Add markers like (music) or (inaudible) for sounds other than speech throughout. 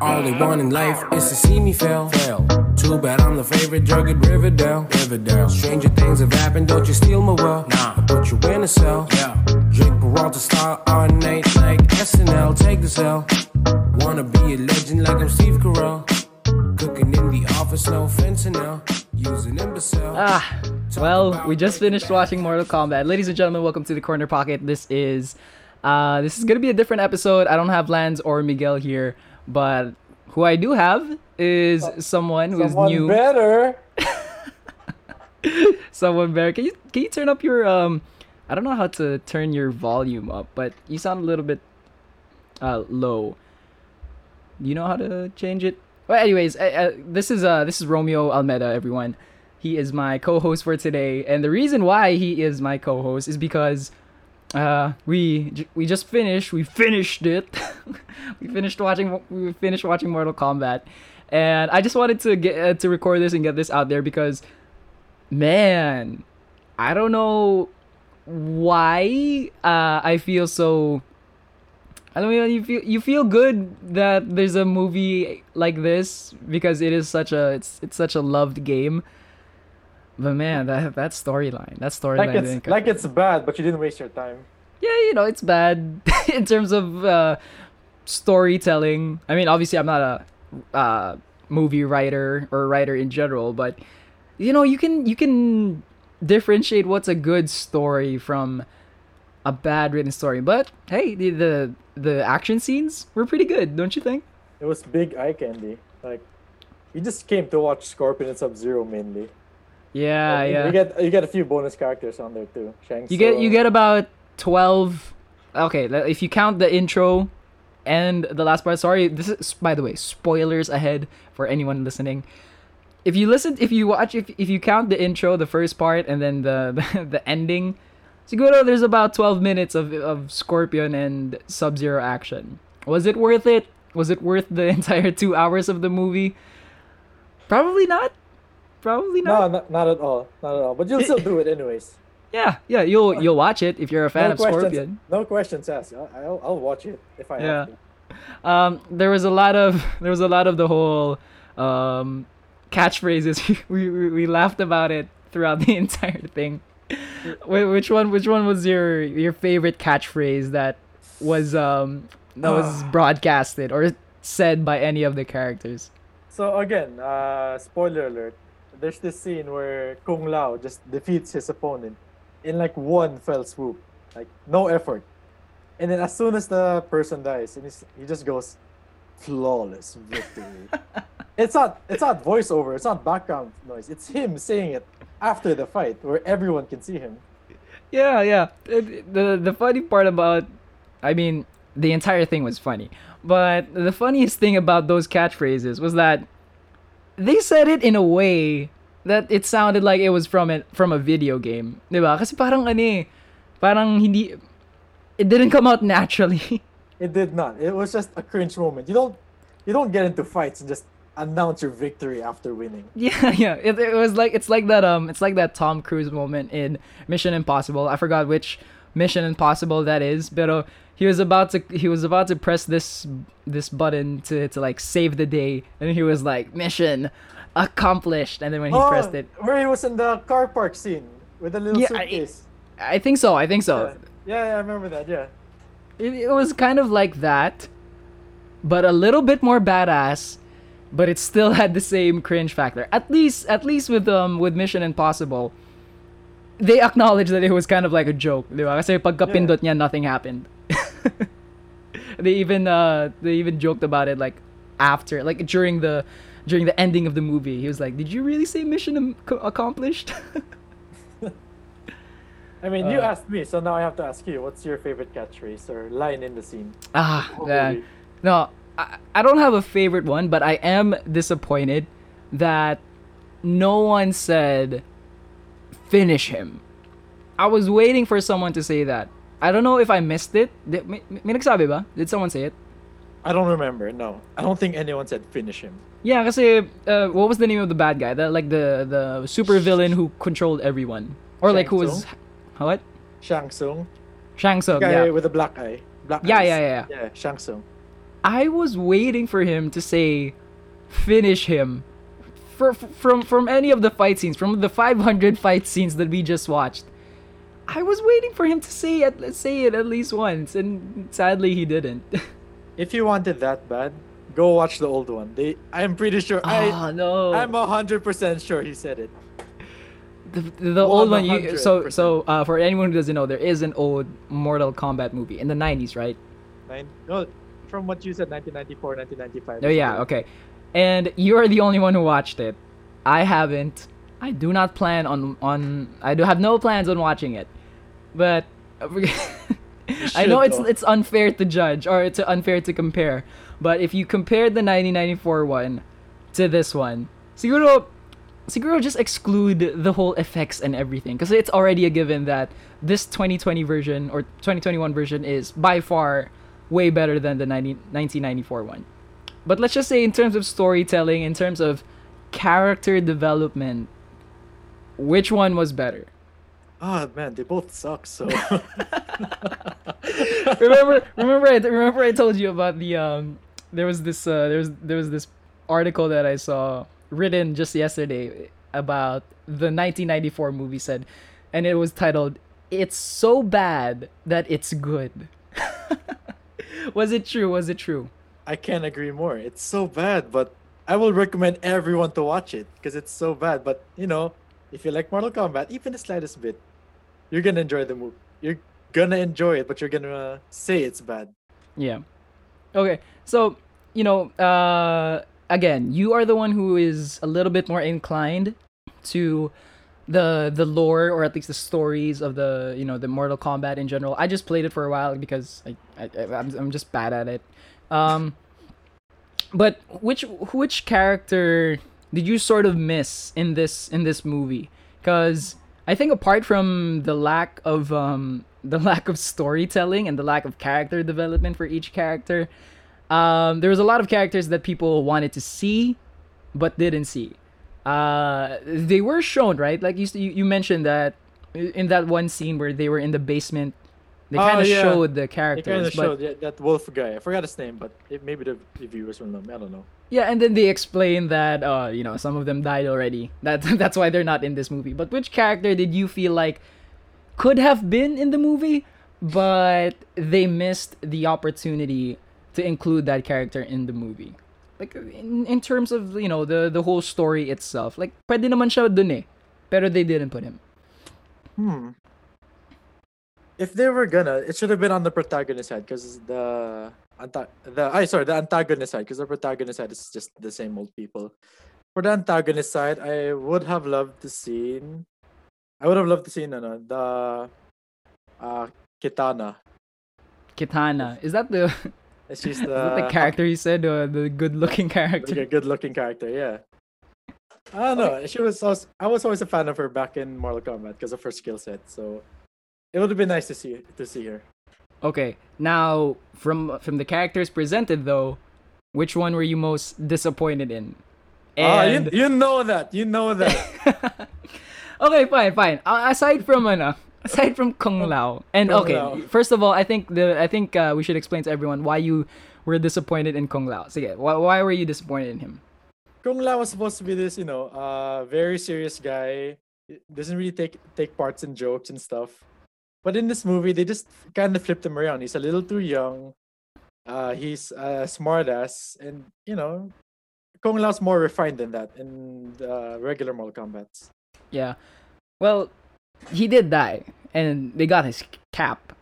All they want in life is to see me fail. fail. Too bad I'm the favorite drug at Riverdale. Riverdale. Stranger things have happened, don't you steal my world. Nah, I put you in a cell. Yeah. Drake Peralta style all night like SNL. Take the cell. Wanna be a legend like I'm Steve Carell. Cooking in the office, no fentanyl. Using imbecile. Ah, well, we just finished watching Mortal Kombat. Ladies and gentlemen, welcome to the Corner Pocket. This is uh this is gonna be a different episode. I don't have Lance or Miguel here, but who I do have is someone who's Someone new. better. (laughs) Someone better. Can you can you turn up your um I don't know how to turn your volume up, but you sound a little bit uh low. You know how to change it? Well, anyways, uh, uh, this is uh this is Romeo Almeida, everyone. He is my co-host for today, and the reason why he is my co-host is because uh we we just finished we finished it (laughs) we finished watching we finished watching Mortal Kombat, and I just wanted to get uh, to record this and get this out there because man, I don't know why uh, I feel so. I don't know. You feel you feel good that there's a movie like this because it is such a it's it's such a loved game. But man, that that storyline, that storyline, Like it's like it's bad, but you didn't waste your time. yeah, you know, it's bad (laughs) in terms of uh, storytelling. I mean, obviously, I'm not a uh, movie writer or writer in general, but you know, you can you can differentiate what's a good story from a bad written story. But hey, the the, the action scenes were pretty good, don't you think? It was big eye candy. Like, you just came to watch Scorpion and Sub Zero mainly. Yeah, You- yeah. You get you get a few bonus characters on there too. Shang You get you get about twelve. Okay, if you count the intro and the last part. Sorry, this is by the way spoilers ahead for anyone listening. If you listen, if you watch, if, if you count the intro, the first part, and then the the, (laughs) the ending, siguro there's about twelve minutes of of Scorpion and Sub Zero action. Was it worth it? Was it worth the (laughs) entire two hours of the movie? Probably not. Probably not. No, not, not at all. Not at all. But you'll still do it anyways. Yeah, yeah. You'll (laughs) you'll watch it if you're a fan no of questions. Scorpion. No questions asked. I'll, I'll watch it if I Yeah. have to. um there was a lot of (laughs) there was a lot of the whole um catchphrases (laughs) we, we we laughed about it throughout the entire thing which one which one was your your favorite catchphrase that was um that was broadcasted or said by any of the characters So again, uh, spoiler alert. There's this scene where Kung Lao just defeats his opponent in like one fell swoop, like no effort. And then as soon as the person dies, and he just goes, flawless victory. (laughs) it's not it's not voiceover. It's not background noise. It's him saying it after the fight, where everyone can see him. Yeah, yeah. It- The the funny part about I mean, the entire thing was funny. But the funniest thing about those catchphrases was that they said it in a way that it sounded like it was from it from a video game. 'Di ba? Kasi parang ano eh, parang hindi it didn't come out naturally. (laughs) It did not. It was just a cringe moment. You don't you don't get into fights and just announce your victory after winning. Yeah, (laughs) yeah. It, it was like it's like that um it's like that Tom Cruise moment in Mission Impossible. I forgot which Mission Impossible that is, but uh, he was about to he was about to press this this button to to like save the day, and he was like mission accomplished, and then when he pressed it, Oh, Where he was in the car park scene with the little Yeah, I- suitcase. I think so. I think so. Yeah. yeah, yeah, I remember that. Yeah. It, it was kind of like that, but a little bit more badass. But it still (laughs) had the same cringe factor. At least, at least with um with Mission Impossible, they acknowledged that it was kind of like a joke, di ba? Kasi pagka Yeah. niya, nothing happened. (laughs) they even uh they even joked about it like after, like during the during the ending of the movie. He was like, "Did you really say mission am- accomplished?" (laughs) I mean, you Uh, asked me, so now I have to ask you. What's your favorite catchphrase or line in the scene? Ah, man. No, I, I don't have a favorite one, but I am disappointed that no one said finish him. I was waiting for someone to say that. I don't know if I missed it. Did, may, may nagsabi ba? Did someone say it? I don't remember. No, I don't think anyone said finish him. Yeah, kasi uh, what was the name of the bad guy? The like the the super villain who controlled everyone, or like who was, Shang what? Shang Tsung, Shang Tsung. guy Yeah. with the black eye. Black Yeah, eyes. yeah, yeah, Yeah, Shang Tsung. I was waiting for him to say, finish him. For, from from any of the fight scenes, from the 500 (laughs) fight scenes that we just watched, I was waiting for him to say it, say it at least once, and sadly he didn't. (laughs) If you wanted that bad, go watch the old one. They, I'm pretty sure. I, oh no! I'm hundred percent sure he said it. the, the old one. You, so so uh, for anyone who doesn't know, there is an old Mortal Kombat movie in the 90s, right? Nine, no, from what you said, 1994, 1995. Oh yeah, okay. And you're the only one who watched it. I haven't. I do not plan on on. I do have no plans on watching it. But (laughs) I know it's it's unfair to judge or it's unfair to compare. But if you compare the 1994 one to this one, siguro siguro just exclude the whole effects and everything because it's already a given that this 2020 version or 2021 version is by far way better than the 90, 1994 one. But let's just say in terms of storytelling, in terms of character development, which one was better? Oh man, they both suck. So (laughs) remember remember I remember I told you about the um there was this uh there was there was this article that I saw written just yesterday about the 1994 movie said and it was titled it's so bad that it's good. (laughs) was it true? Was it true? I can't agree more. It's so bad, but I will recommend everyone to watch it because it's so bad. But you know, if you like Mortal Kombat, even the slightest bit, you're gonna enjoy the movie. You're gonna enjoy it, but you're gonna say it's bad. Yeah. Okay. So, you know, uh again, you are the one who is a little bit more inclined to the the lore or at least the stories of the, you know, the Mortal Kombat in general. I just played it for a while because I, I I'm I'm just bad at it. Um but which which character did you sort of miss in this in this movie? Cuz I think apart from the lack of um the (laughs) lack of storytelling and the lack of character development for each character, um, there was a lot of characters that people wanted to see but didn't see. Uh, they were shown, right? Like you you mentioned that in that one scene where they were in the basement, they Oh, kind of yeah. showed the They characters. kind of but showed yeah, that wolf guy. I forgot his name, but it, maybe the, the viewers will know. I don't know. yeah, and then they explained that uh, you know some of them died already. (laughs) That that's why they're not in this movie. But which character did you feel like could have been in the movie, but they missed the opportunity to include that character in the movie? Like in, in terms of you know the the whole story itself, like pwede naman siya dun eh, pero they didn't put him. Hmm. If they were gonna, it should have been on the protagonist side because the anta- the I sorry the antagonist side because the protagonist side is just the same old people. For the antagonist side, I would have loved to seen. I would have loved to seen ano, the uh Kitana. Kitana, is that the She's (laughs) is that the the character you said, uh, the good-looking character? (laughs) like a good-looking character. Yeah. I don't know. She was. always- I was always a fan of her back in Mortal Kombat because of her skill set. So it would have been nice to see to see her. Okay, now from from the characters presented though, which one were you most disappointed in? Ah, And you, you know that. You know that. (laughs) okay, fine, fine. Uh, aside from ano, aside from Kung Lao, and Kung okay, Lao. first of all, I think the I think uh, we should explain to everyone why you were disappointed in Kung Lao. Sige, why, why were you disappointed in him? Kung Lao was supposed to be this, you know, uh, very serious guy. Doesn't really take take parts in jokes and stuff. But in this movie, they just kind of flipped him around. He's a little too young. Uh, he's a smartass, and you know, Kung Lao's more refined than that in the regular Mortal Kombat's. Yeah, well, he did die, and they got his cap.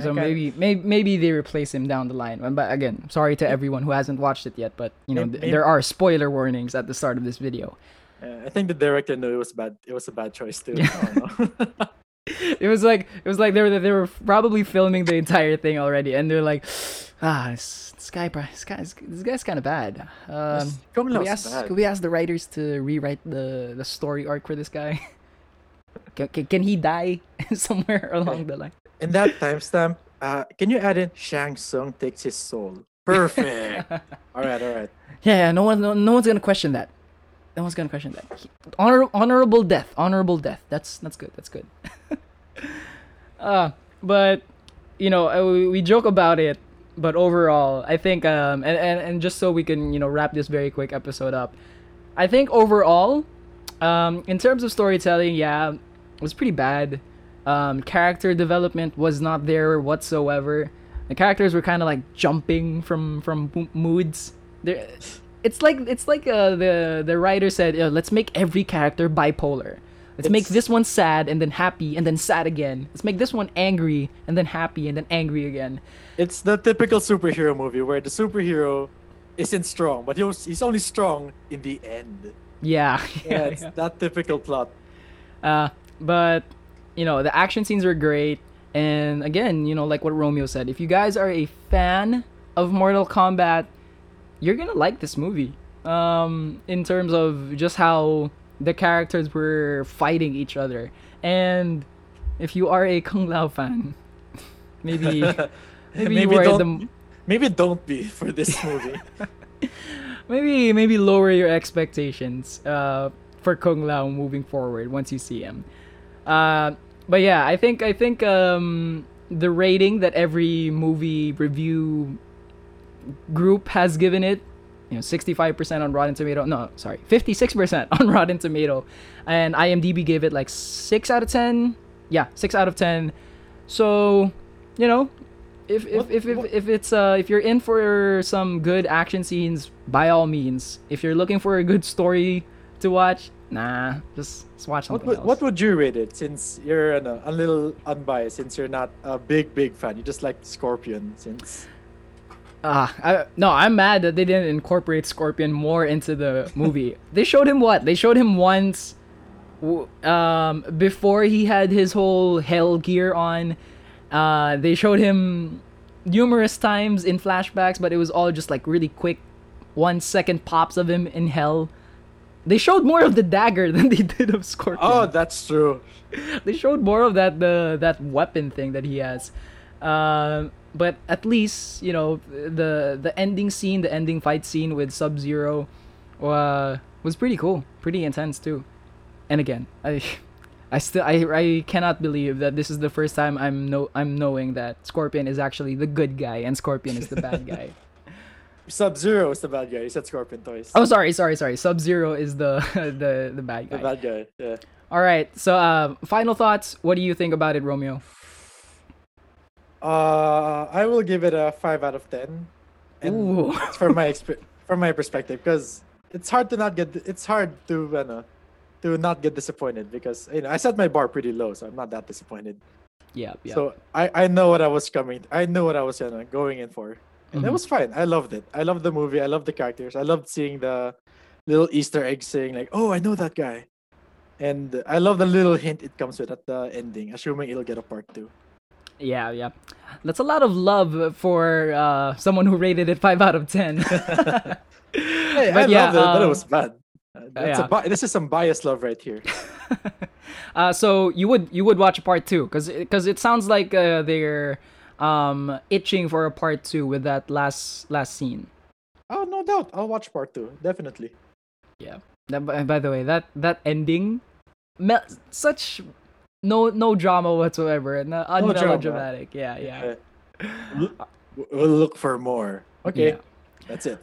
So maybe, maybe maybe they replace him down the line. But again, sorry to everyone who hasn't watched it yet. But you know, Maybe- th- there are spoiler warnings at the start of this video. uh, I think the director knew it was bad. It was a bad choice too. Yeah. (laughs) I don't know. It was like it was like they were they were probably filming the entire thing already, and they're like, ah, this, this guy, this guy, this guy's kind of bad. Um, could we ask bad. could we ask the writers to rewrite the the story arc for this guy? (laughs) can, can, can he die (laughs) somewhere along the line? In that timestamp, uh, can you add in Shang Tsung takes his soul? Perfect. (laughs) all right, all right. Yeah, yeah, no one, no, no one's gonna question that. No one's gonna question that. Honor, honorable death, honorable death. That's that's good. That's good. (laughs) uh, but you know, we, we joke about it, but overall, I think um and, and and just so we can you know wrap this very quick episode up, I think overall, um in terms of storytelling, yeah, it was pretty bad. Um, character development was not there whatsoever. The characters were kind of like jumping from from moods. There, it's like it's like uh, the the writer said, "Uh, let's make every character bipolar. Let's make this one sad and then happy and then sad again. Let's make this one angry and then happy and then angry again." It's the typical superhero movie where the superhero isn't strong, but he's only strong in the end. Yeah, Yeah, (laughs) it's that typical plot. Uh, but you know the action scenes were great, and again, you know, like what Romeo said, if you guys are a fan of Mortal Kombat, you're gonna like this movie. Um, in terms of just how the characters were fighting each other, and if you are a Kung Lao fan, (laughs) (laughs) maybe maybe, you were don't, the maybe don't be for this movie. (laughs) maybe maybe lower your expectations uh, for Kung Lao moving forward once you see him. Uh, but yeah, I think I think um, the rating that every movie review group has given it, you know, 65% on Rotten Tomato. No, sorry, 56% (laughs) on Rotten Tomato, and IMDb gave it like six out of ten. Yeah, six out of ten. So, you know, if if if if, if it's uh if you're in for some good action scenes, by all means. If you're looking for a good story to watch, nah, just, just watch what something would, else. what would you rate it since you're ano, a little unbiased since you're not a big big fan you just like Scorpion since Ah, I, no, I'm mad that they didn't incorporate Scorpion more into the movie. (laughs) they showed him what? They showed him once, um, before he had his whole hell gear on. Uh, they showed him numerous times in flashbacks, but it was all just like really quick, one second pops of him in hell. They showed more of the dagger (laughs) than they did of Scorpion oh that's true (laughs) they showed more of that the that weapon thing that he has um but at least you know the the ending scene the ending fight scene with sub zero uh, was pretty cool pretty intense too. And again i (laughs) i still I, I cannot believe that this is the first time i'm no i'm knowing that scorpion is actually the good guy and scorpion is the bad guy. (laughs) Sub Zero is the bad guy. You said Scorpion twice. Oh sorry sorry sorry. Sub zero is the (laughs) the the bad the guy. bad guy yeah. All right so uh final thoughts. What do you think about it romeo uh I will give it a five out of ten and from my exp- from my perspective because it's hard to not get it's hard to ano, to not get disappointed because you know I set my bar pretty low so I'm not that disappointed yeah yeah So I, I know what I was coming. I knew what I was uh, going in for, and it Mhm. was fine. I loved it. I loved the movie. I loved the characters. I loved seeing the little Easter egg saying like, "Oh, I know that guy," and I love the little hint it comes with at the ending, assuming it'll get a part two. Yeah, yeah. That's a lot of love for uh, someone who rated it 5 out of 10. (laughs) Hey, But I yeah, loved it, but it um, was bad. That's yeah. a bi- this is some biased love right here. (laughs) uh, so you would you would watch part 2 cuz cuz it sounds like uh, they're um itching for a part 2 with that last last scene. Oh, no doubt. I'll watch part two. Definitely. Yeah. That, by, by the way, that that ending such no no drama whatsoever and uh, No drama. unmelodramatic. Yeah, yeah. Look- We'll look for more. Okay, Yeah. that's it.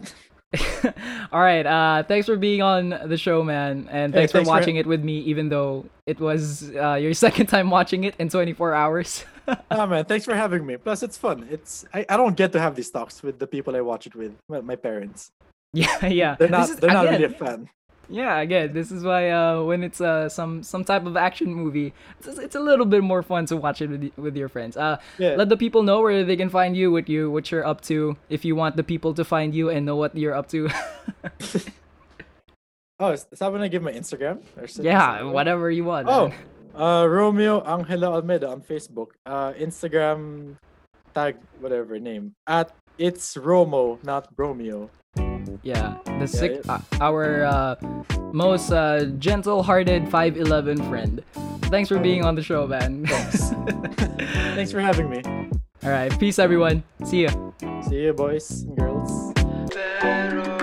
(laughs) All right. Uh, thanks for being on the show, man, and Hey, thanks, for thanks for- watching it with me, even though it was uh, your (laughs) second time watching it in 24 hours. (laughs) Ah man, thanks for having me. Plus, it's fun. It's I, I don't get to have these talks with the people I watch it with, my, my parents. yeah, yeah. They're not is- they're not again, really a fan. Yeah, again, this is why uh, when it's uh, some some type of action movie, it's, it's a little bit more fun to watch it with, with your friends. Uh, Yeah. Let the people know where they can find you, what you what you're up to, if you want the people to find you and know what you're up to. (laughs) Oh, is, is that when I give my Instagram? Or is yeah, it- whatever you want. Oh, (laughs) uh, Romeo Angela Almeida on Facebook. Uh, Instagram tag whatever name at it's Romo, not Romeo. Yeah, the sick, yeah. Uh, our uh, most uh, gentle-hearted 5'11 friend. Thanks for being on the show, man. Thanks. (laughs) Thanks for having me. All right, peace, everyone. See ya. See you, boys and girls. Pero